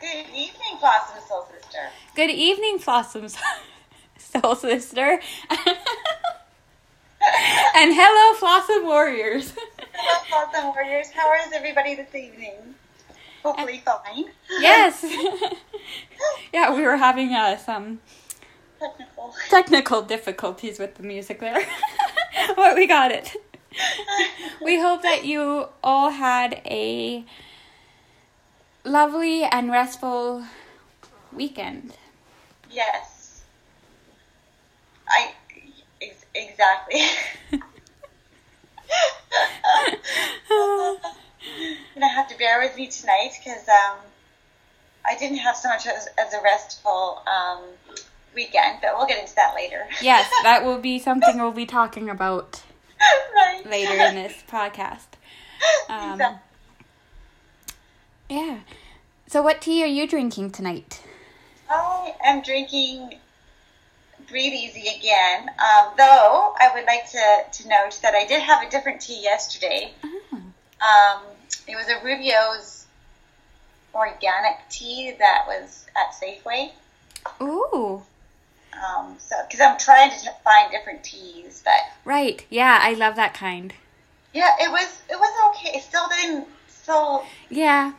Good evening, Blossom Soul Sister. Good evening, Blossom soul sister. and hello, Flossom Warriors. Hello, Blossom Warriors. How is everybody this evening? Hopefully fine. yes. yeah, we were having uh, some Technical. technical difficulties with the music there. but we got it. We hope that you all had a lovely and restful weekend. Yes. I ex- exactly. You're gonna have to bear with me tonight because um, I didn't have so much as, as a restful um, weekend, but we'll get into that later. Yes, that will be something we'll be talking about right. later in this podcast. Um, Exactly. Yeah. So, what tea are you drinking tonight? I am drinking Breathe Easy again, um, though I would like to, to note that I did have a different tea yesterday. Oh. Um, it was a Rooibos organic tea that was at Safeway. Ooh. Um, so, because I'm trying to t- find different teas, but Right. Yeah, I love that kind. yeah, it was it was okay. It still didn't still Yeah.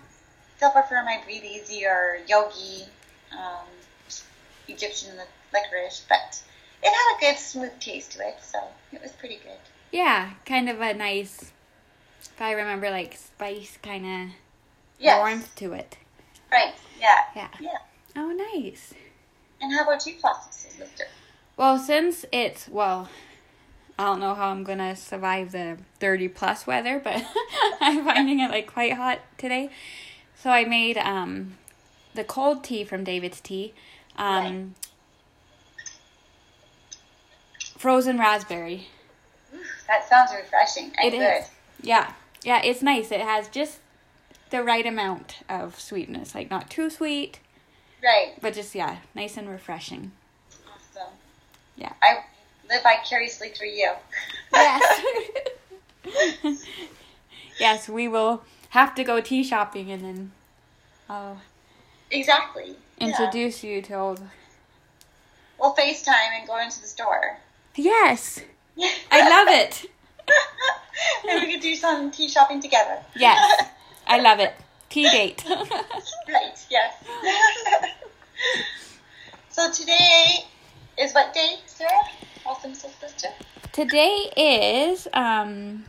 still prefer my Breathe Easy or Yogi, um, Egyptian licorice, but it had a good smooth taste to it, so it was pretty good. Yeah. Kind of a nice, if I remember, like spice kind of Yes, warmth to it. right, yeah, Yeah. yeah. Oh, nice. And how about you, Plastic Sister? Well, since it's, well, I don't know how I'm going to survive the 30 plus weather, but I'm finding it like quite hot today. So I made um the cold tea from David's Tea. Um frozen raspberry. That sounds refreshing and It good. is. Yeah. Yeah, it's nice. It has just the right amount of sweetness, like not too sweet, Right, but just yeah, nice and refreshing. awesome. Yeah. I live vicariously through you. Yes. yes, we will have to go tea shopping and then I'll exactly. Yeah. introduce you to all the... We'll FaceTime and go into the store. Yes. I love it. and we could do some tea shopping together. Yes. I love it. Tea date. right, yes. so today is what day, Sarah? Awesome Sister. Today is um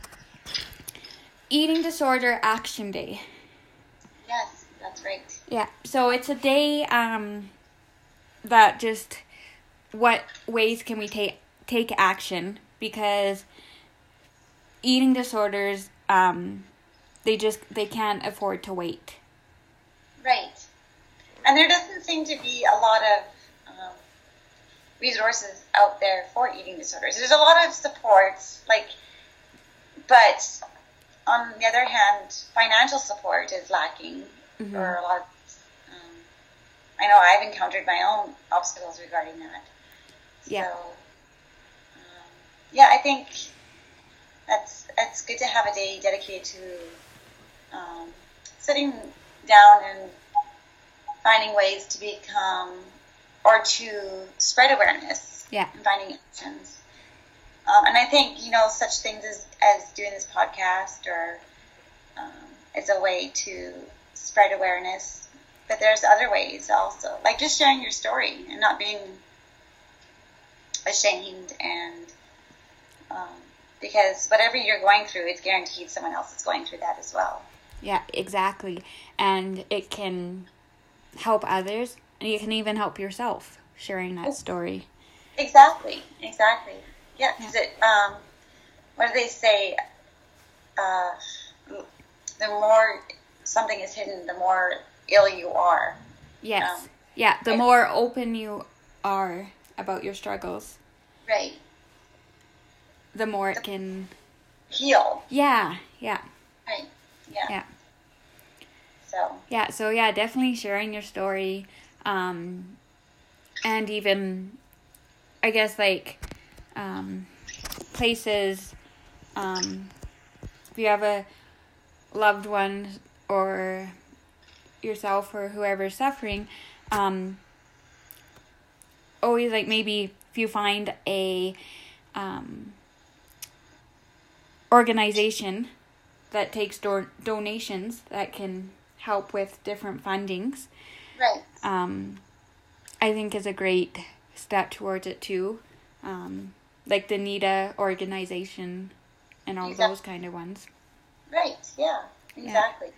eating disorder action day. Yes, that's right. Yeah. So it's a day um that just what ways can we take take action because eating disorders um they just they can't afford to wait. Right. And there doesn't seem to be a lot of um, resources out there for eating disorders. There's a lot of supports, like, but on the other hand, financial support is lacking Mhm. for a lot. Of, um, I know I've encountered my own obstacles regarding that. Yeah. So, um, yeah, I think that's it's good to have a day dedicated to um, sitting down and finding ways to become or to spread awareness Yeah. and finding actions. Um, and I think you know such things as as doing this podcast or um, is a way to spread awareness. But there's other ways also, like just sharing your story and not being ashamed and um, because whatever you're going through, it's guaranteed someone else is going through that as well. Yeah, exactly. And it can help others and you can even help yourself sharing that story. Exactly, exactly. Yeah, because it. Um, what do they say? Uh, the more something is hidden, the more ill you are. Yes. Um, yeah, the more open you are about your struggles, Right. the more it can Heal. Yeah, yeah. Right. Yeah. Yeah. So. Yeah, so yeah, definitely sharing your story, um, and even I guess like um, places um, if you have a loved one or yourself or whoever's suffering um, always like maybe if you find a um, organization that takes do- donations that can help with different fundings Right. um, I think is a great step towards it too. Um, like the NEDA organization and all Exact- those kind of ones. Right. Yeah. Exactly.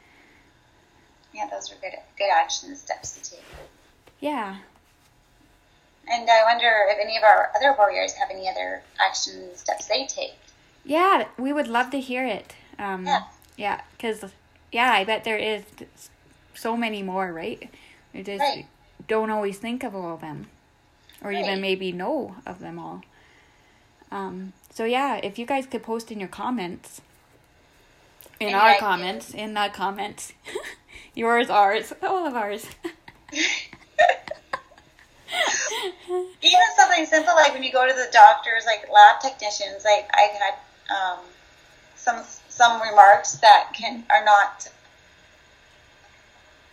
Yeah, those are good good action steps to take. Yeah. And I wonder if any of our other warriors have any other action steps they take. Yeah, we would love to hear it. Um, Yeah. Yeah, because, yeah, I bet there is so many more, right? We just Right. don't always think of all of them. Or Right. even maybe know of them all. Um, so, yeah, if you guys could post in your comments, in our comments, in the comments, yours, ours, all of ours. Even something simple like when you go to the doctors, like lab technicians, like I had um, some some remarks that can are not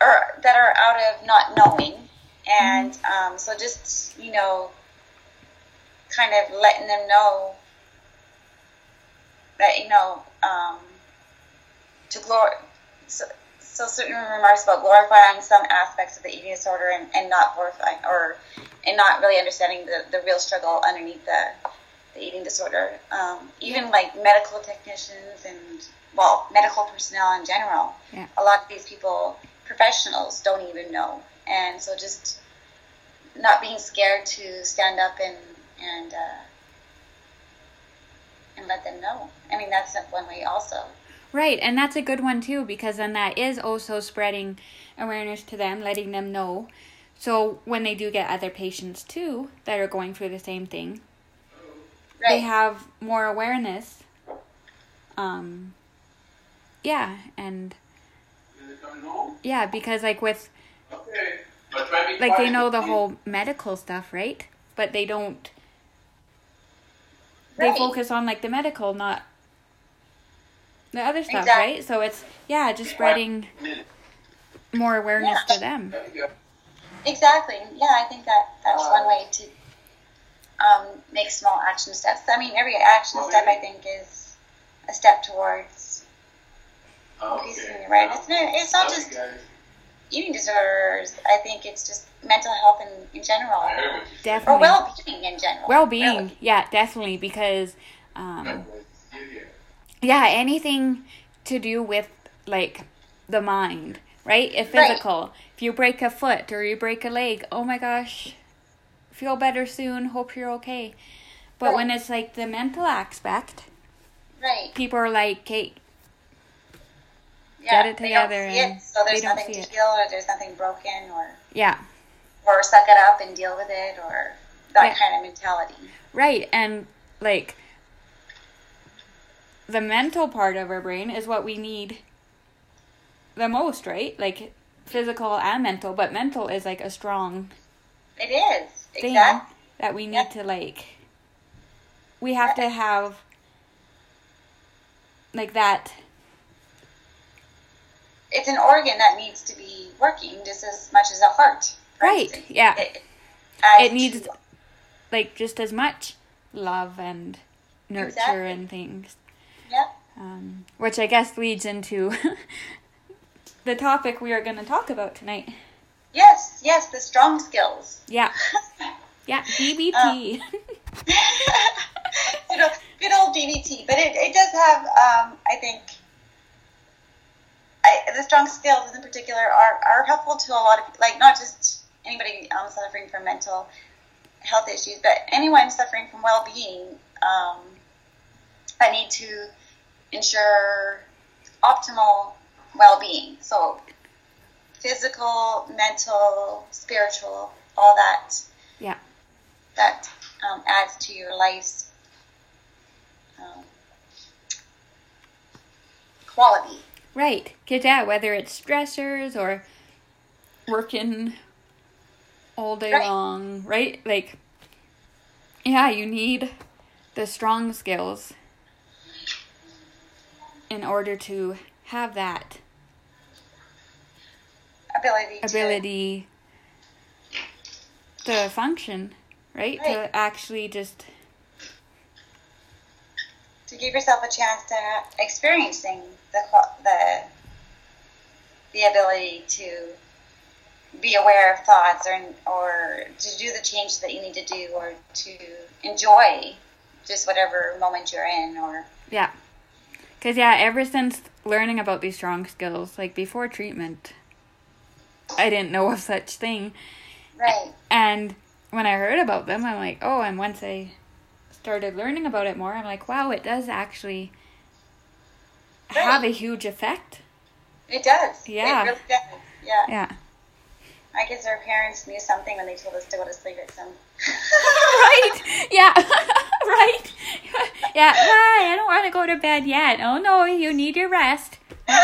or that are out of not knowing, and um, so just you know, kind of letting them know that you know um, to glor so, so certain remarks about glorifying some aspects of the eating disorder and, and not glorifying or and not really understanding the, the real struggle underneath the, the eating disorder. Um, even like medical technicians and well, medical personnel in general. Yeah. A lot of these people, professionals, don't even know, and so just not being scared to stand up and and uh, and let them know. I mean, that's one way also. Right, and that's a good one too because then that is also spreading awareness to them, letting them know. So when they do get other patients too that are going through the same thing, Right. they have more awareness. Um yeah, and yeah, because like with Okay. But try to be like they know the whole medical stuff, right? But they don't they Right. focus on like the medical, not the other stuff, Exactly. right? So it's yeah, just spreading more awareness Yeah. to them. There you go. Exactly. Yeah, I think that that's one way to um, make small action steps. I mean, every action Well, step I think is a step towards Okay. increasing the awareness. And it- It's not Love just eating disorders. I think it's just mental health in, in general, I heard what you said. or well-being in general. Well being, really. yeah, definitely because um Yeah, yeah. yeah, anything to do with like the mind, right? If Right. physical. If you break a foot or you break a leg, oh my gosh, feel better soon, hope you're okay. But when it's like the mental aspect, Right. people are like, okay, Yeah, Get it together it, so there's they don't nothing to it. heal, or there's nothing broken, or yeah, or suck it up and deal with it, or that Yeah. kind of mentality. right. And like the mental part of our brain is what we need the most, right? Like physical and mental, but mental is like a strong It is thing exactly. that we need Yeah. to like we have to have like that it's an organ that needs to be working just as much as a heart. Right, yeah. It, it needs to- like just as much love and nurture Exactly. and things yeah. um, which i guess leads into the topic we are going to talk about tonight Yes, yes, the strong skills. yeah yeah dbt Um, you know, good old DBT, but it, it does have, um, I think, I, the strong skills in particular are, are helpful to a lot of, like, not just anybody um, suffering from mental health issues, but anyone suffering from well-being um, that need to ensure optimal well-being. So physical, mental, spiritual, all that yeah that um, adds to your life's um, quality. right because yeah whether it's stressors or working all day Right. long, right? Like, yeah, you need the strong skills in order to have that ability. To, ability to function, right? Right. To actually just, to give yourself a chance to experiencing the the the ability to be aware of thoughts or or to do the change that you need to do or to enjoy just whatever moment you're in or yeah. Because, yeah, ever since learning about these strong skills, like before treatment, I didn't know of such thing. right And when I heard about them, I'm like, oh, and once I started learning about it more, I'm like, wow, it does actually have a huge effect. it does Yeah. it really does yeah Yeah. I guess our parents knew something when they told us to go to sleep at some right. Yeah. right. yeah. Why? I don't want to go to bed yet. Oh no, you need your rest.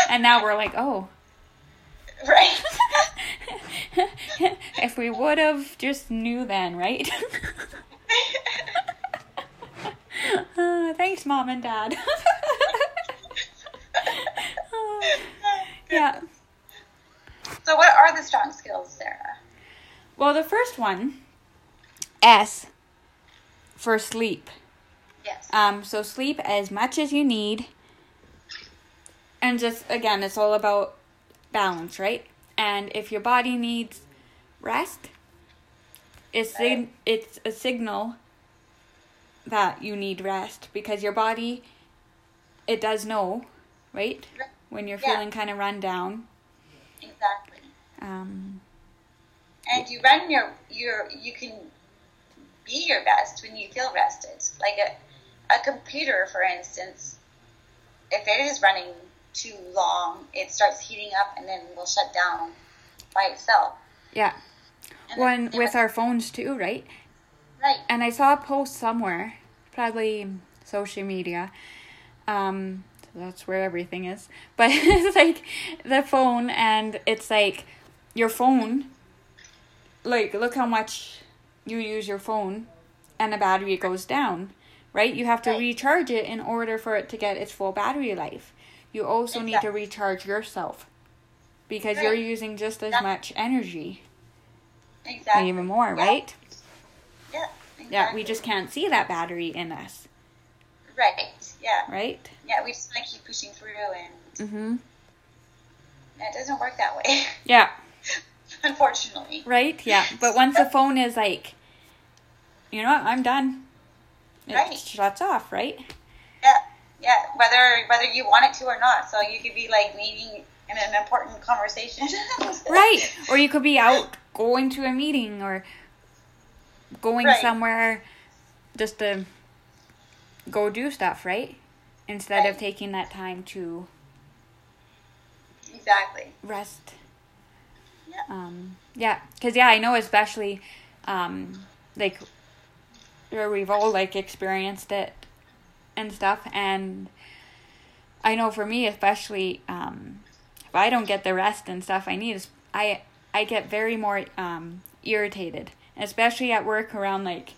And now we're like, oh. right if we would have just knew then, right? Uh, thanks, mom and dad. yeah. so what are the strong skills Sarah Well, the first one, S, for sleep. yes Um, so sleep as much as you need. And just again, it's all about balance, right? And if your body needs rest, it's sig- it's a signal that you need rest because your body it does know, right? When you're Yeah. feeling kind of run down. exactly Um, and you run your your you can be your best when you feel rested like a, a computer for instance if it is running too long it starts heating up and then will shut down by itself yeah. and One then- with our phones too, right? right and I saw a post somewhere, probably social media. Um, so that's where everything is. But it's like the phone, and it's like your phone. Like, look how much you use your phone, and the battery goes down, right? You have to Right. recharge it in order for it to get its full battery life. You also need to recharge yourself because you're using just as much energy, exactly even more, Yeah. right? yeah Yeah, we just can't see that battery in us, right yeah right? yeah we just want to keep pushing through and Mm-hmm. it doesn't work that way Yeah, unfortunately right? Yeah. But once the phone is like, you know what, I'm done. It Right. shuts off, right? Yeah, yeah. Whether whether you want it to or not, so you could be like meeting in an important conversation. Right. Or you could be out going to a meeting or going Right. somewhere just to go do stuff, right? Instead of taking that time to Exactly. rest. Yeah. Um, yeah, because yeah, I know especially, um, like, where we've all like experienced it and stuff, and I know for me especially, um, if I don't get the rest and stuff I need, I I get very more um irritated, especially at work around like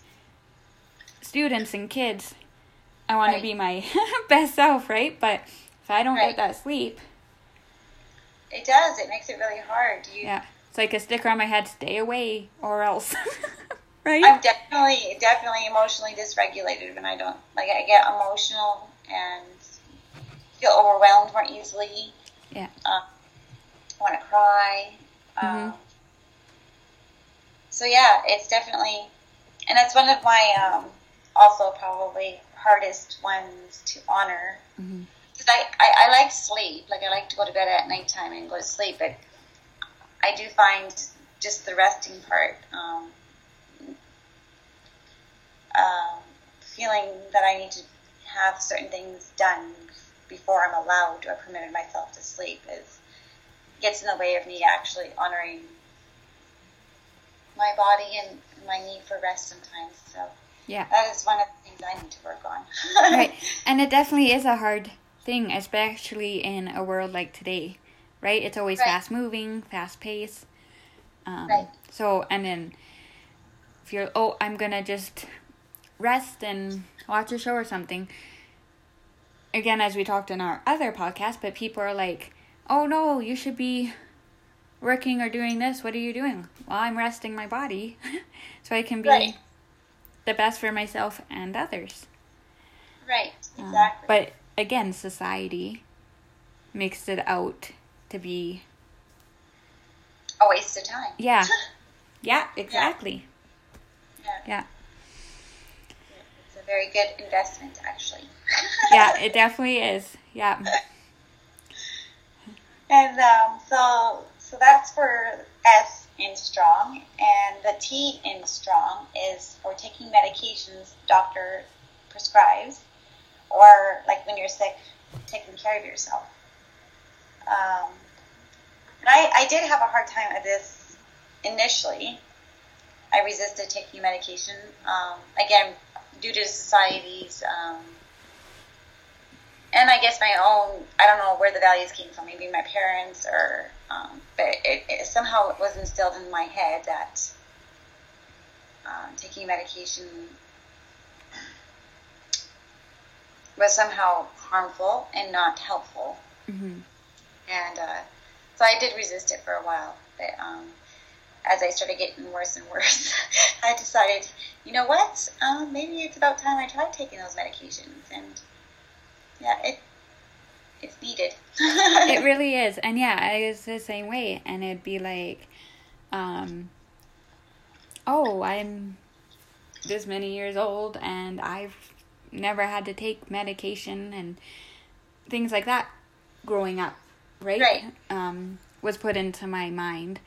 students and kids. I want Right. to be my best self, right? But if I don't Right. get that sleep, It does. It makes it really hard. You, yeah, it's like a sticker on my head: stay away or else, right? I'm definitely definitely emotionally dysregulated when I don't like I get emotional and feel overwhelmed more easily. Yeah. Um, want to cry. Um, Mhm. So yeah, it's definitely, and that's one of my um, also probably hardest ones to honor. Because I, I, I like sleep, like I like to go to bed at nighttime and go to sleep, but I do find just the resting part, um, um, feeling that I need to have certain things done before I'm allowed or permitted myself to sleep is gets in the way of me actually honoring my body and my need for rest sometimes. So Yeah. that is one of the things I need to work on. right. And it definitely is a hard thing, especially in a world like today, right? It's always Right. fast moving, fast paced. Um, Right. So, and then if you're, oh, I'm gonna just rest and watch a show or something. Again, as we talked in our other podcast, but people are like, oh no, you should be working or doing this. What are you doing? Well, I'm resting my body so I can be Right. the best for myself and others. Right. Um, Exactly. but again, society makes it out to be a waste of time. yeah, yeah, exactly. Yeah. Yeah, a very good investment, actually. yeah, it definitely is. Yeah, And um, so, so that's for S in strong, and the T in strong is for taking medications doctor prescribes, or like when you're sick, taking care of yourself. Um, and I, I did have a hard time at this initially. I resisted taking medication. Um, again, due to society's um, and I guess my own, I don't know where the values came from, maybe my parents or, um, but it, it somehow it was instilled in my head that um, taking medication was somehow harmful and not helpful. hmm And uh, so I did resist it for a while. But um, as I started getting worse and worse, I decided, you know what? Um, maybe it's about time I tried taking those medications. And yeah, it it's needed. it really is, and yeah, I was the same way, and it'd be like, um, oh, I'm this many years old, and I've never had to take medication and things like that growing up, right? Right. Um, was put into my mind.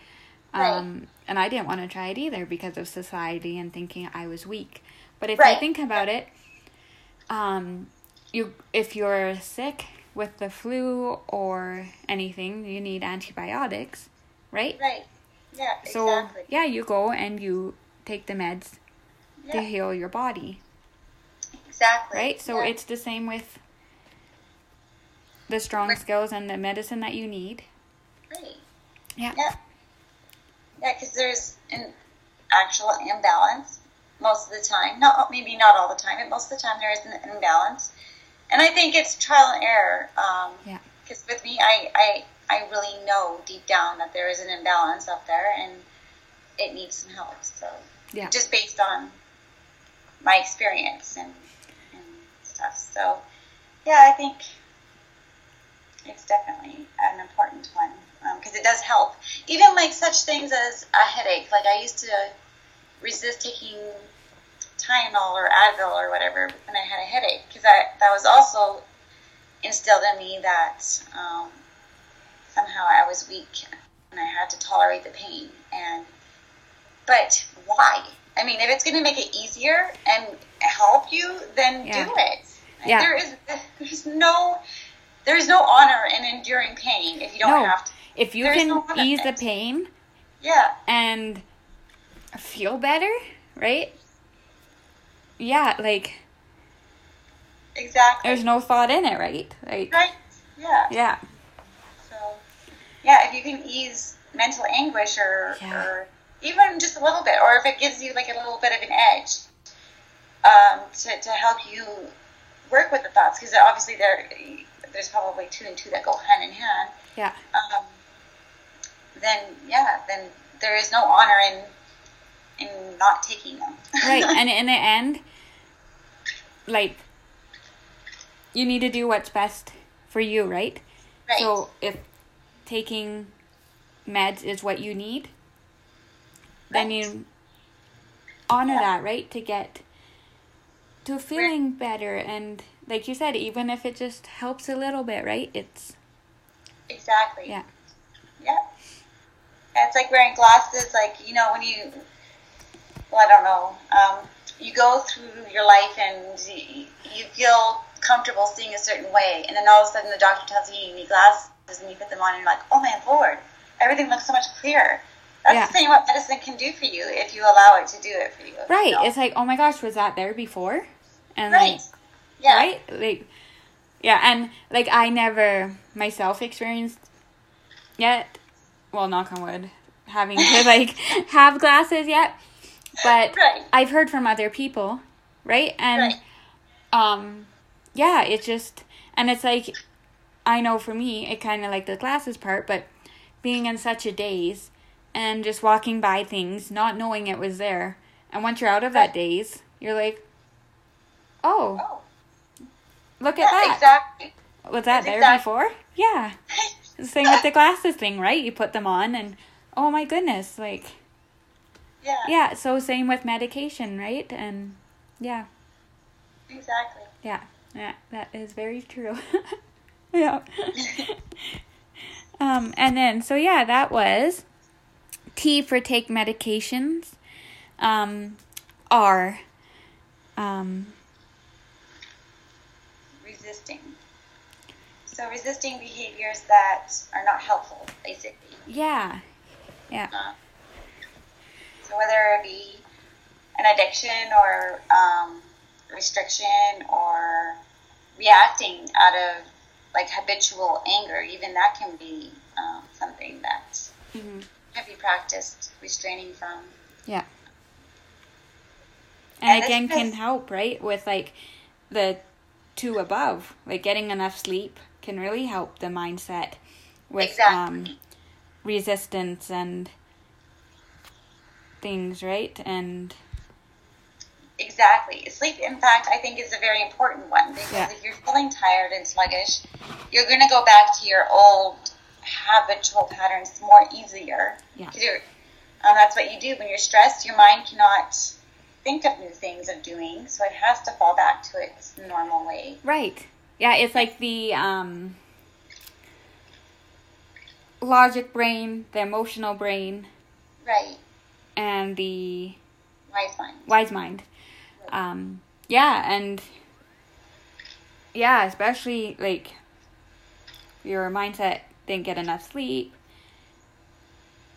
Right. Um, and I didn't want to try it either because of society and thinking I was weak. But if you Right. think about it, um, you if you're sick with the flu or anything, you need antibiotics, right? right. Yeah, So exactly. yeah, you go and you take the meds to heal your body, exactly. right? So yeah. it's the same with the strong Right. skills and the medicine that you need. Right. Yeah. Yeah. Yeah, because there's an actual imbalance most of the time. Not maybe not all the time, but most of the time there is an imbalance, and I think it's trial and error. Um, Yeah. Because with me, I, I I really know deep down that there is an imbalance up there, and it needs some help. So Yeah. just based on my experience and and stuff. So yeah, I think it's definitely an important one because it does help. Even like such things as a headache. Like I used to resist taking Tylenol or Advil or whatever when I had a headache because that that was also instilled in me that um, somehow I was weak and I had to tolerate the pain. And but why? I mean, if it's going to make it easier and help you, then Yeah. do it. Yeah. There is there's no there's no honor in enduring pain if you don't No. have to. If you There's can no ease the pain Yeah, and feel better, right? Yeah, like exactly. there's no thought in it, right? Like right. Yeah. yeah. So, yeah, if you can ease mental anguish or, Yeah. or even just a little bit, or if it gives you like a little bit of an edge um, to, to help you work with the thoughts, because obviously there there's probably two and two that go hand in hand. Yeah. Um, then yeah, then there is no honor in in not taking them. right and in the end like you need to do what's best for you right, Right. so if taking meds is what you need then Right. you honor Yeah. that right to get to feeling better and like you said even if it just helps a little bit right it's Exactly. yeah Yeah. Yeah, It's like wearing glasses, like, you know, when you, well, I don't know, um, you go through your life and you, feel comfortable seeing a certain way, and then all of a sudden the doctor tells you you need glasses, and you put them on, and you're like, oh my lord, everything looks so much clearer. That's Yeah. the same what medicine can do for you if you allow it to do it for you. right you know? it's like oh my gosh was that there before and right. like Yeah. right like yeah and like i never myself experienced yet well knock on wood having to like have glasses yet, but Right. I've heard from other people, right? And Right. um yeah, it's just and it's like I know for me it kind of like the glasses part, but being in such a daze and just walking by things, not knowing it was there. And once you're out of that daze, you're like, "Oh, Oh, look at that. exactly. Was that That's there before?" Yeah. Same with the glasses thing, right? You put them on and oh my goodness, like Yeah, yeah, so same with medication, right? And yeah. exactly. Yeah, yeah, that is very true. yeah. um, and then so yeah, that was T for take medications. Um, R. Um, Resisting. So resisting behaviors that are not helpful, basically. yeah, yeah, Uh, so whether it be an addiction or um, restriction or reacting out of like habitual anger, even that can be um, something that hmm can be practiced restraining from. yeah. And And again, can help right with like the two above, like getting enough sleep can really help the mindset with um, resistance and things, right? And Exactly. Sleep, in fact, I think is a very important one because Yeah. if you're feeling tired and sluggish, you're going to go back to your old habitual patterns more easier. Yeah. Um, that's what you do when you're stressed. Your mind cannot think of new things of doing, so it has to fall back to its normal way. Right. Yeah, it's like the um logic brain, the emotional brain, Right. and the Wise mind. wise mind. Um yeah, and yeah, especially like your mindset didn't get enough sleep.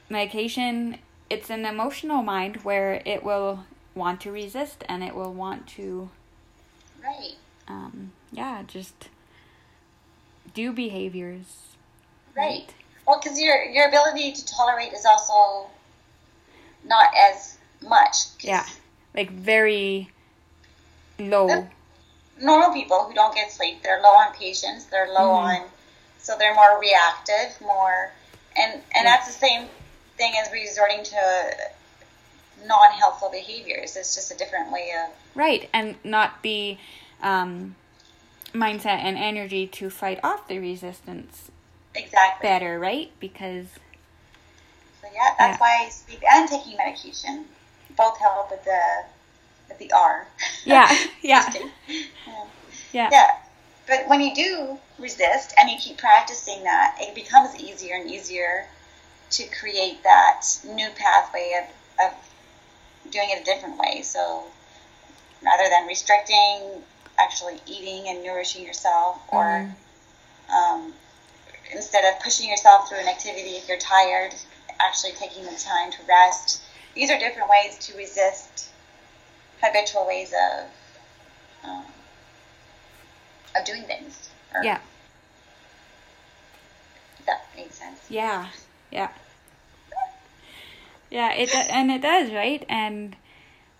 Medication, it's an emotional mind where it will want to resist and it will want to Right. um, yeah, just do behaviors. Right. Well, because your your ability to tolerate is also not as much. Yeah, like very low. Normal people who don't get sleep, they're low on patience. They're low Mhm. on, so they're more reactive, more, and and Yeah. that's the same thing as resorting to non-helpful behaviors. It's just a different way of Right, and not be. um, mindset and energy to fight off the resistance exactly. better, right? Because So yeah, that's Yeah. why sleep and taking medication both help with the with the R. Yeah, yeah. Yeah. Um, yeah, Yeah. But when you do resist and you keep practicing that, it becomes easier and easier to create that new pathway of, of doing it a different way. So rather than restricting, actually eating and nourishing yourself, or Mhm. um, instead of pushing yourself through an activity if you're tired, actually taking the time to rest. These are different ways to resist habitual ways of um, of doing things. Or, yeah, that makes sense. yeah, yeah, yeah. It and it does, right? And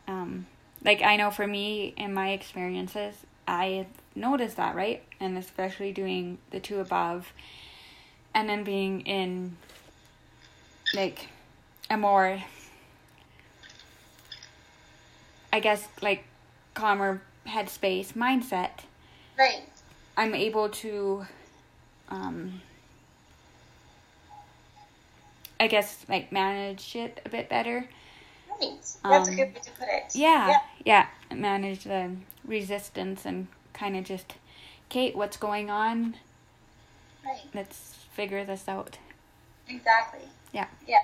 um, like I know for me in my experiences, I noticed that, right? And especially doing the two above, and then being in like a more, I guess, like calmer headspace mindset. Right. I'm able to, um, I guess, like manage it a bit better. Right. That's a Um, good way to put it. Yeah, yeah, manage the resistance and kind of just, Kate, what's going on? Right. Let's figure this out. Exactly. Yeah. Yeah.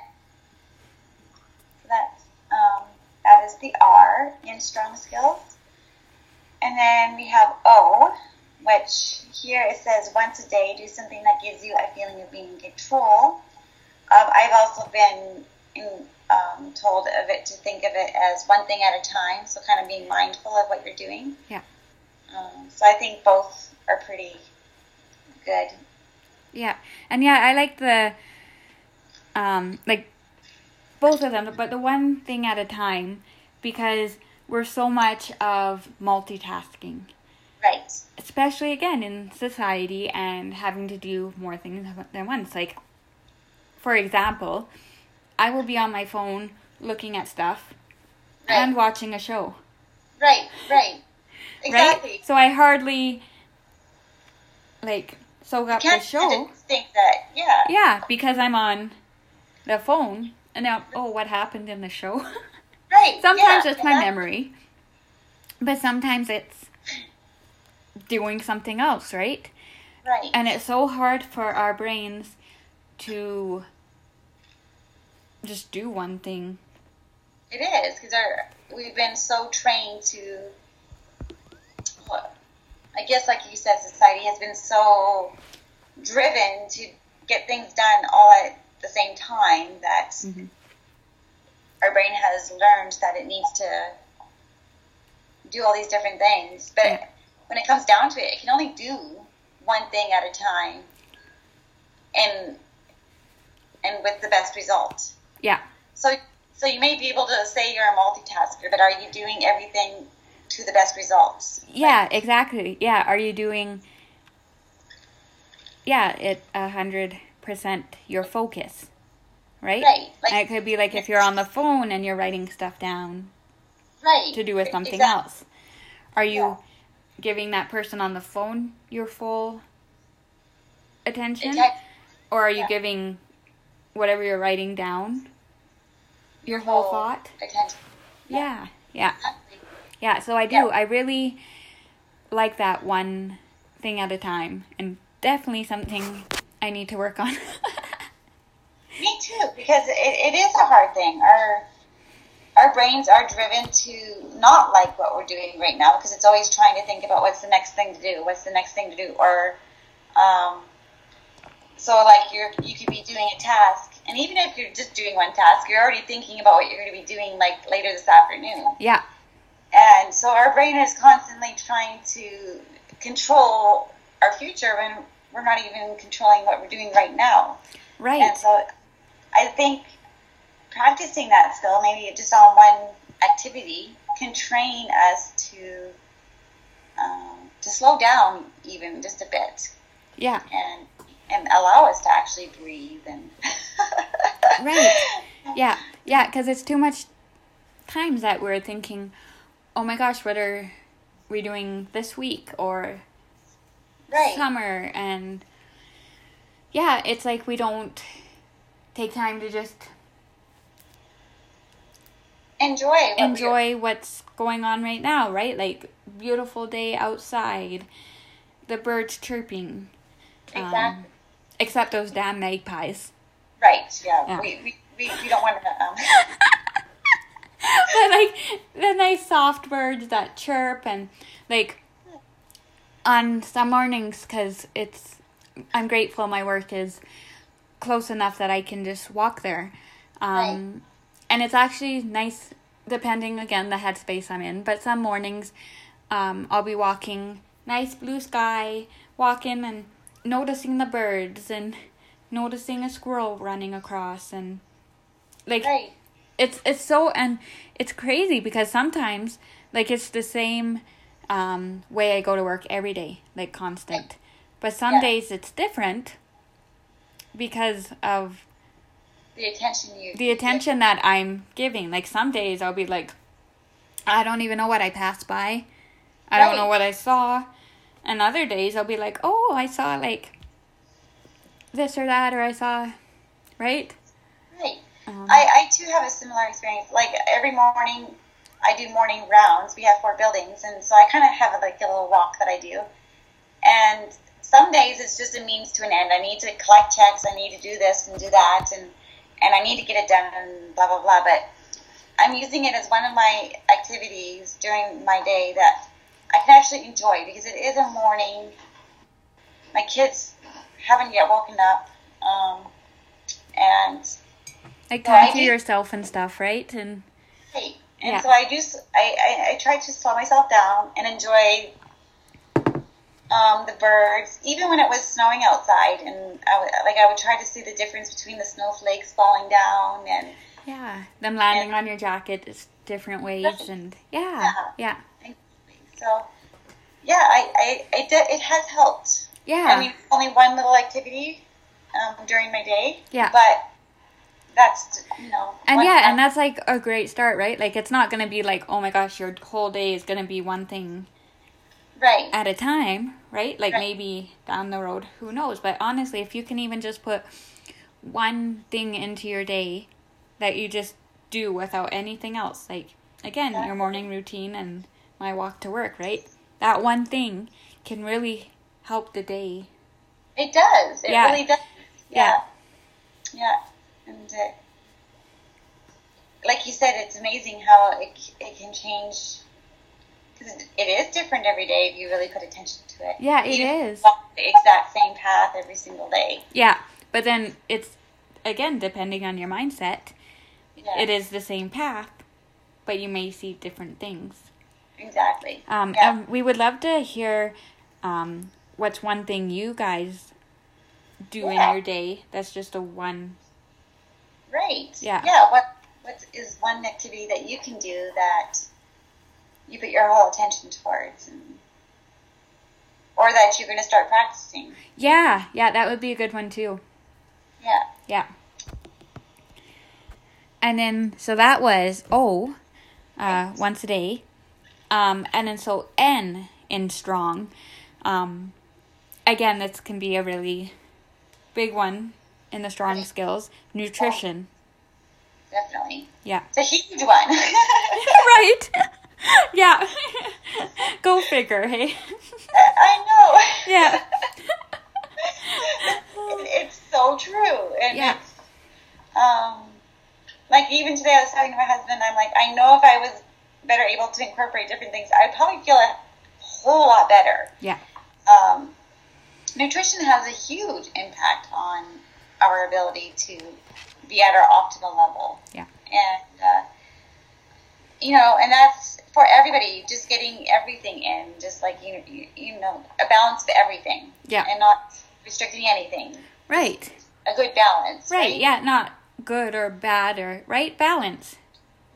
So that's um, that is the R in strong skills. And then we have O, which here it says once a day do something that gives you a feeling of being in control. Um, I've also been in, um, told of it to think of it as one thing at a time, so kind of being mindful of what you're doing. Yeah. Um, so I think both are pretty good. Yeah, and yeah, I like the, um, like both of them, but the one thing at a time because we're so much of multitasking. Right. Especially again in society and having to do more things than once. Like, for example, I will be on my phone looking at stuff Right. and watching a show. Right. Right. Exactly. Right? So I hardly like soak up the can't show. think that. Yeah. Yeah, because I'm on the phone and now oh what happened in the show? Right. sometimes yeah, it's my yeah. memory. But sometimes it's doing something else, right? Right. And it's so hard for our brains to just do one thing. It is because we've been so trained to. I guess, like you said, society has been so driven to get things done all at the same time that Mhm. our brain has learned that it needs to do all these different things. But Yeah. when it comes down to it, it can only do one thing at a time, and and with the best result. Yeah. So, so you may be able to say you're a multitasker, but are you doing everything to the best results? Yeah, exactly. Yeah, are you doing Yeah, it a hundred percent your focus. Right? Right. Like, And it could be like if you're on the phone and you're writing stuff down right. to do with something Exactly. else. Are you Yeah. giving that person on the phone your full attention? Or are you Yeah. giving whatever you're writing down your whole full thought? Yeah. Yeah. Exactly. Yeah, so I do. Yeah. I really like that one thing at a time and definitely something I need to work on. Me too, because it, it is a hard thing. Our our brains are driven to not like what we're doing right now because it's always trying to think about what's the next thing to do, what's the next thing to do, or um, so like you're you could be doing a task, and even if you're just doing one task, you're already thinking about what you're going to be doing like later this afternoon. yeah. And so our brain is constantly trying to control our future when we're not even controlling what we're doing right now. Right. And so I think practicing that skill, maybe just on one activity, can train us to um, to slow down even just a bit yeah. and and allow us to actually breathe and Right. Yeah. Yeah, cuz it's too much times that we're thinking, "Oh my gosh, what are we doing this week?" or right summer and yeah, it's like we don't take time to just enjoy what enjoy what's going on right now, right? Like beautiful day outside, the birds chirping. um, exactly except those damn magpies. right yeah, yeah. We, we, we, we don't want to um, but like the nice soft birds that chirp and like on some mornings because it's i'm grateful my work is close enough that i can just walk there um, Right. and it's actually nice depending again the headspace i'm in but some mornings um, i'll be walking nice blue sky walking and noticing the birds and noticing a squirrel running across and like right it's it's so and it's crazy because sometimes like it's the same um, way I go to work every day, like constant. But some Yeah. days it's different because of the attention you the attention that I'm giving. Like some days I'll be like, I don't even know what I passed by. I don't know what I saw. And other days I'll be like, oh, I saw like this or that, or I saw, right? right Um, I, I too have a similar experience. Like every morning, I do morning rounds. We have four buildings, and so I kind of have like a little walk that I do. And some days it's just a means to an end. I need to collect checks. I need to do this and do that, and and I need to get it done and blah blah blah. But I'm using it as one of my activities during my day that I can actually enjoy because it is a morning. My kids haven't yet woken up, um, and like Yeah, I talk to do- yourself and stuff, right? And Right. And Yeah. so I do. I try to slow myself down and enjoy um, the birds, even when it was snowing outside. And I would, like I would try to see the difference between the snowflakes falling down and Yeah. Them landing on your jacket is different ways and yeah. Yeah. So, yeah, I, I, I did, it has helped. Yeah. I mean, only one little activity um, during my day. Yeah. But that's, you know. And yeah, time- and that's like a great start, right? Like it's not gonna be like, oh my gosh, your whole day is gonna be one thing Right. at a time, right? Like Right. maybe down the road, who knows? But honestly, if you can even just put one thing into your day that you just do without anything else, like again, your morning routine and my walk to work, right? That one thing can really help the day. It does. It Yeah. really does. Yeah. Yeah. And uh, like you said, it's amazing how it, it can change. Because it, it is different every day if you really put attention to it. Yeah, it You is. the exact same path every single day. Yeah, but then it's again depending on your mindset. Yeah. It is the same path, but you may see different things. Exactly. Um, yeah. And we would love to hear um, what's one thing you guys do Yeah. in your day that's just a one. Right. Yeah. Yeah. What What is one activity that you can do that you put your whole attention towards, and, or that you're going to start practicing? Yeah, yeah, that would be a good one too. Yeah. Yeah. And then, so that was oh, uh, once a day. Um, and then, so N in strong. Um, again, this can be a really big one in the strong skills. Nutrition. Definitely. Yeah. It's a huge one. right? yeah. Go figure, hey? I know. Yeah. It's so true. And Yeah. it's, um, like even today I was talking to my husband, I'm like, I know if I was better able to incorporate different things, I'd probably feel a whole lot better. Yeah. Um, nutrition has a huge impact on our ability to be at our optimal level. Yeah. And, uh, you know, and that's for everybody, just getting everything in, just like, you, you, you know, a balance of everything. Yeah. And not restricting anything. Right. A good balance. Right. Right. Yeah. Not good or bad or, right? Balance.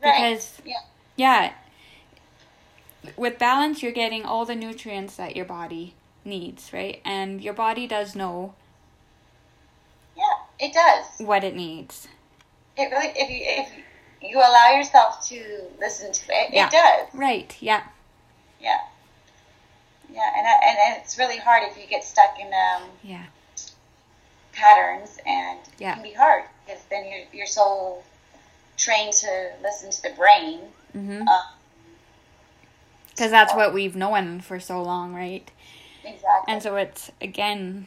Right. Because- yeah. Yeah. With balance, you're getting all the nutrients that your body needs, right? And your body does know Yeah, it does. what it needs. It really, if you, if you allow yourself to listen to it, Yeah. it does. Right. Yeah. Yeah. Yeah, and, and and it's really hard if you get stuck in um, Yeah. patterns, and Yeah. it can be hard because then you're you're so trained to listen to the brain. Mhm. Um, Because that's what we've known for so long, right? exactly. And so it's again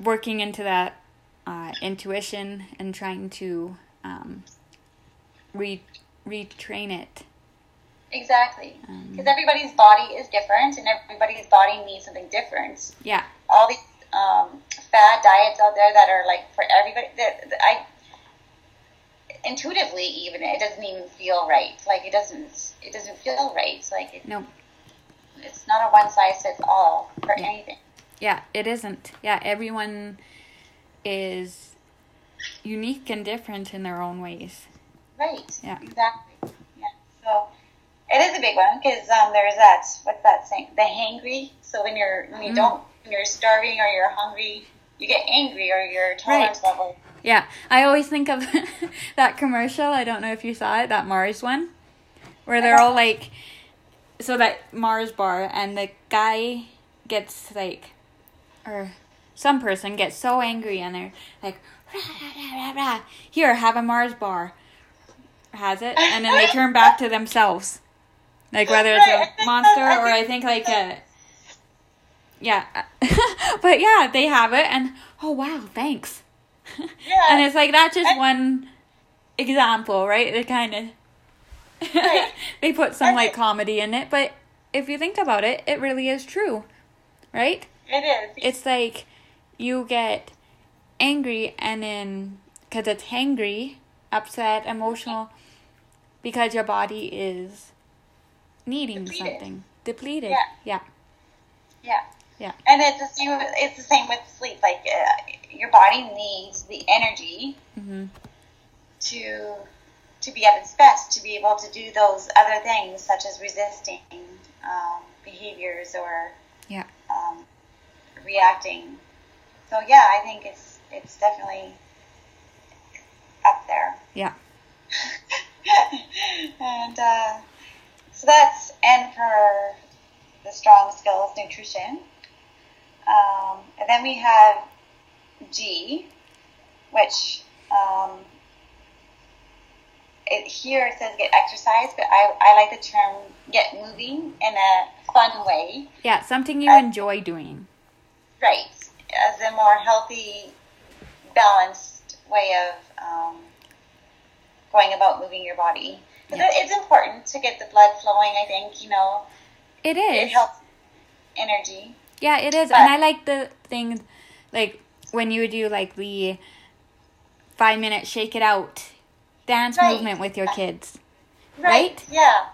working into that uh, intuition and trying to um, re retrain it. exactly. Um, Because everybody's body is different, and everybody's body needs something different. yeah. all these um, fad diets out there that are like for everybody that that I intuitively even it doesn't even feel right like it doesn't it doesn't feel right it's like it, No. it's not a one size fits all for Yeah. anything Yeah. It isn't. Yeah. Everyone is unique and different in their own ways. right Yeah. exactly yeah so it is a big one because um, there's that what's that saying the hangry so when you're when you Mm. don't when you're starving or you're hungry you get angry or your tolerance Right. level Yeah, I always think of that commercial. I don't know if you saw it, that Mars one, where they're all like, so that Mars bar, and the guy gets like, or some person gets so angry, and they're like, rah, rah, rah, here, have a Mars bar, has it, and then they turn back to themselves, like whether it's a monster or I think like a. Yeah, but yeah, they have it, and oh wow, thanks. Yeah And it's like that's just And- one example, right? It kind of Right. they put some And like it- comedy in it, but if you think about it, it really is true, right? it is It's like you get angry and then because it's hangry, upset, emotional, because your body is needing Depleted. something depleted. Yeah. yeah, Yeah. Yeah. And it's the same. It's the same with sleep. Like uh, your body needs the energy hmm to to be at its best, to be able to do those other things such as resisting um, behaviors or Yeah. um, reacting. So yeah, I think it's it's definitely up there. Yeah. and uh, so that's and for the strong skills nutrition. Um, and then we have G, which um, it, here it says get exercise, but I, I like the term get moving in a fun way. Yeah, something you Uh, enjoy doing. Right, as a more healthy, balanced way of um, going about moving your body. Yeah. It's important to get the blood flowing. I think you know It is. It helps energy. Yeah, it is. But- and I like the things like when you do like the five minute shake it out dance Right. movement with your kids. Right? Right? Yeah.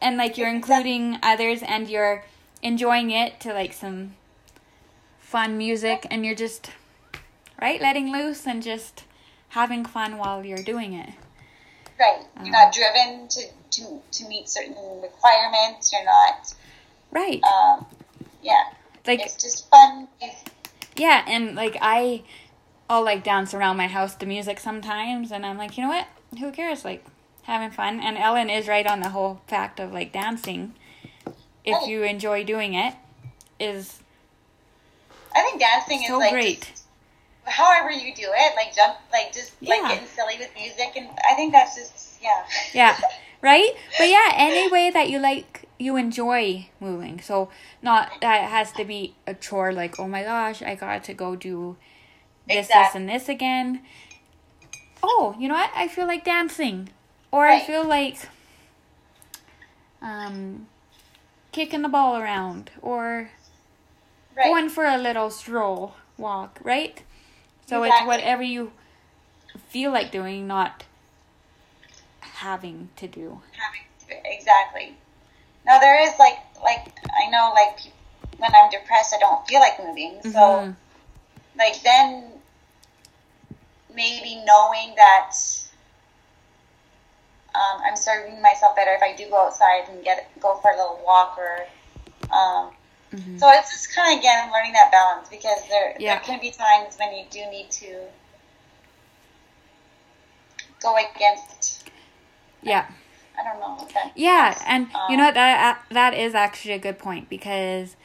And like you're including others and you're enjoying it to like some fun music and you're just right letting loose and just having fun while you're doing it. Right. You're not driven to, to, to meet certain requirements. You're not. Right. Um, yeah. like it's just fun. Yeah, and like I, I'll like dance around my house to music sometimes, and I'm like, you know what? Who cares? Like having fun. And Ellen is right on the whole fact of like dancing. If Right. you enjoy doing it, is I think dancing so is like great. just- however you do it, like jump, like just like getting silly with music, and I think that's just yeah. Yeah, right. But yeah, any way that you like, you enjoy moving. So not that it has to be a chore. Like oh my gosh, I got to go do this, this, and this again. Oh, you know what? I feel like dancing, or I feel like um kicking the ball around, or right. going for a little stroll walk. Right. So it's whatever you feel like doing, not having to do. having to do exactly. Now there is like like I know like when I'm depressed, I don't feel like moving. So Mhm. like then maybe knowing that um, I'm serving myself better if I do go outside and get go for a little walk or. Um, Mhm. So it's just kind of again learning that balance because there Yeah. there can be times when you do need to go against. Yeah. I don't know. Yeah, means. and you Um, know what, that that is actually a good point because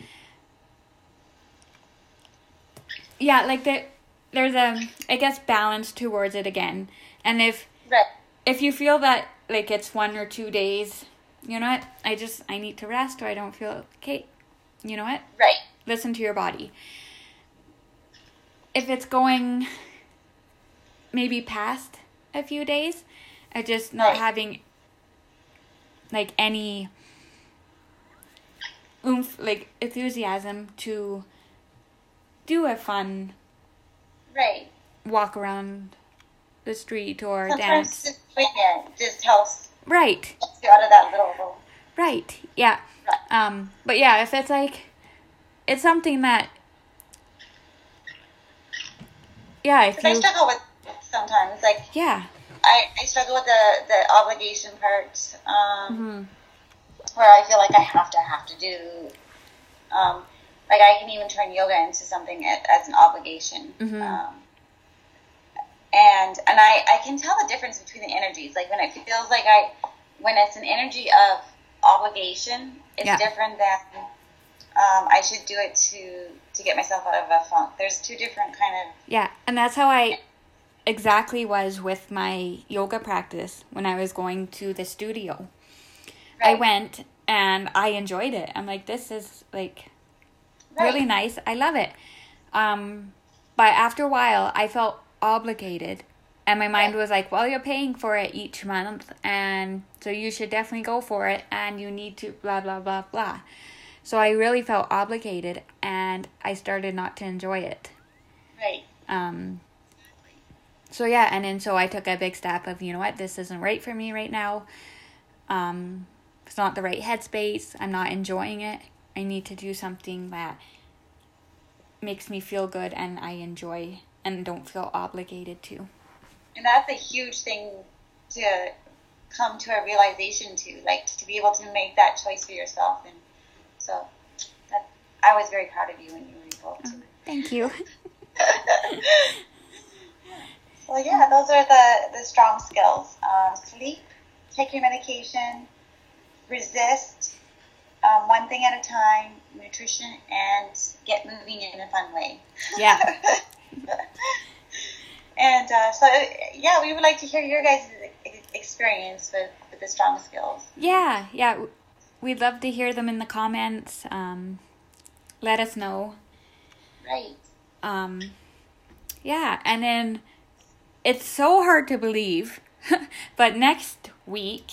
yeah, like the there's a I guess balance towards it again. And if Right. if you feel that like it's one or two days, you know what? I just I need to rest or I don't feel okay. You know what? Right. Listen to your body. If it's going maybe past a few days, I just not Right. having like any oomph like enthusiasm to do a fun Right. walk around the street or Sometimes dance. just doing it just helps Right. get you out of that little. Right. Yeah. Right. Um but yeah, if it's like it's something that yeah, if Because I you struggle with sometimes. Like yeah. I, I struggle with the the obligation part. Um, Mhm. where I feel like I have to have to do. Um, like I can even turn yoga into something as an obligation. Mhm. Um, and and I, I can tell the difference between the energies. Like when it feels like I, when it's an energy of obligation, it's Yeah. different than um, I should do it to to get myself out of a funk. There's two different kind of Yeah, and that's how I exactly was with my yoga practice when I was going to the studio. I went and I enjoyed it. I'm like, this is like really nice. I love it. Um, but after a while, I felt obligated, and my mind Right. was like, well, you're paying for it each month, and so you should definitely go for it, and you need to blah blah blah blah. So I really felt obligated, and I started not to enjoy it. right. Um, so yeah, and then so I took a big step of you know what this isn't right for me right now. Um, it's not the right headspace. I'm not enjoying it. I need to do something that makes me feel good and I enjoy and don't feel obligated to. and that's a huge thing to come to a realization to, like to be able to make that choice for yourself. And so that I was very proud of you when you were able to. Thank you. So yeah, those are the, the strong skills. Um, sleep, take your medication, resist, um, one thing at a time, nutrition, and get moving in a fun way. Yeah. and uh, so yeah, we would like to hear your guys' experience with, with the strong skills. Yeah, yeah. We'd love to hear them in the comments. Um, let us know. Right. Um, yeah, and then it's so hard to believe, but next week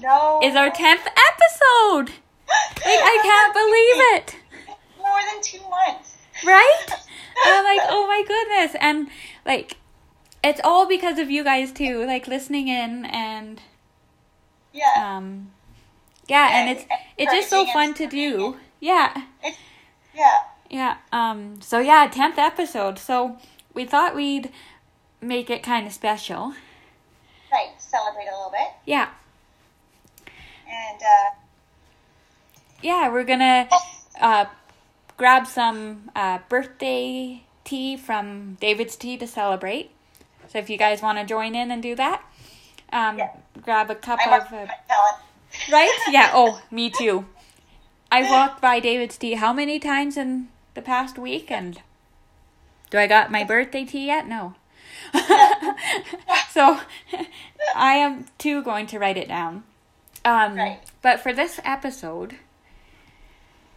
know. is our 10th episode. Like, I can't believe it. More than two months. right? I'm like, oh my goodness. And like, it's all because of you guys too, like listening in and Yeah. um, yeah, and it's it's just so fun to do. Yeah, It's, yeah. yeah. Um, so yeah, tenth episode. So we thought we'd make it kind of special. Right. Celebrate a little bit. Yeah, And uh, yeah. We're gonna uh grab some uh birthday tea from David's Tea to celebrate. So if you guys want to join in and do that, um, Yeah. grab a cup I of. Uh. Right? Yeah. Oh, me too. I walked by David's tea how many times in the past week? And do I got my birthday tea yet? No. so I am too going to write it down. Um, Right. But for this episode,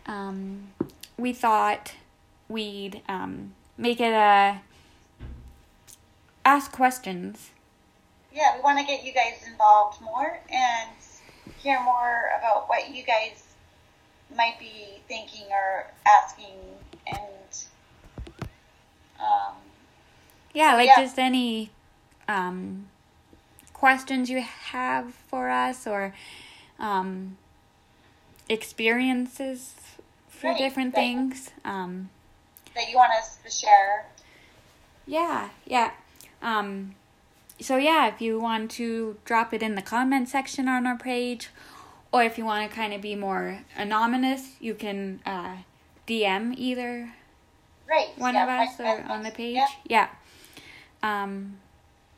um, we thought we'd um, make it a ask questions. yeah, we want to get you guys involved more and hear more about what you guys might be thinking or asking and um, Yeah, like Yeah. just any um, questions you have for us or um, experiences for Right, different right. things. Um, that you want us to share. yeah, yeah. Um, so yeah, if you want to drop it in the comment section on our page, or if you want to kind of be more anonymous, you can uh, DM either Right. one yeah, of us right, or right, on the page. Yeah. Yeah. Um,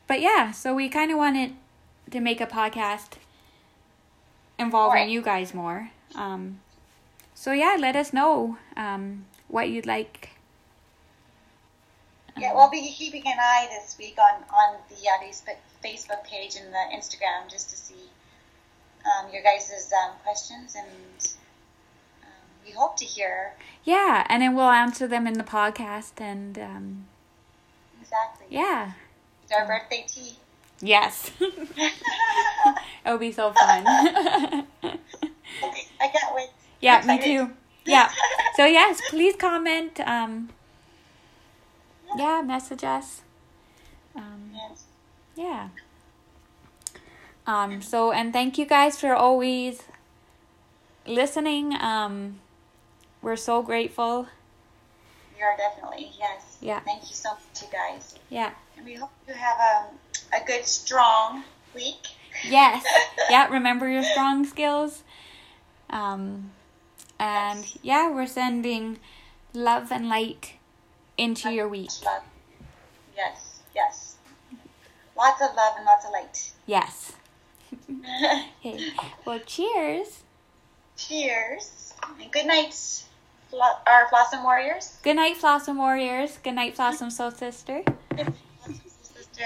but yeah, so we kind of wanted to make a podcast involving Right. you guys more. Um, so yeah, let us know um, what you'd like. Yeah, we'll be keeping an eye this week on on the uh, Facebook Facebook page and the Instagram just to see um, your guys' um, questions, and um, we hope to hear Yeah, and then we'll answer them in the podcast. And um, exactly. yeah, It's our birthday tea. yes, it'll be so fun. I can't wait. yeah, I'm me excited. too. Yeah. So yes, please comment. Um, yeah, message us. Um, Yes. yeah. Um, so and thank you guys for always listening. Um, we're so grateful. Are definitely yes. Yeah. Thank you so much, you guys, Yeah. and we hope you have um, a good, strong week. Yes. yeah. Remember your strong skills. Um, and yeah, we're sending love and light into your week. Love. Yes. Yes. Lots of love and lots of light. Yes. Okay. Well, cheers. Cheers and good night, Flo- our Blossom Warriors. Good night, Flossom Warriors. Good night, Flossom Soul Sister. Sister.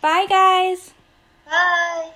Bye, guys. Bye.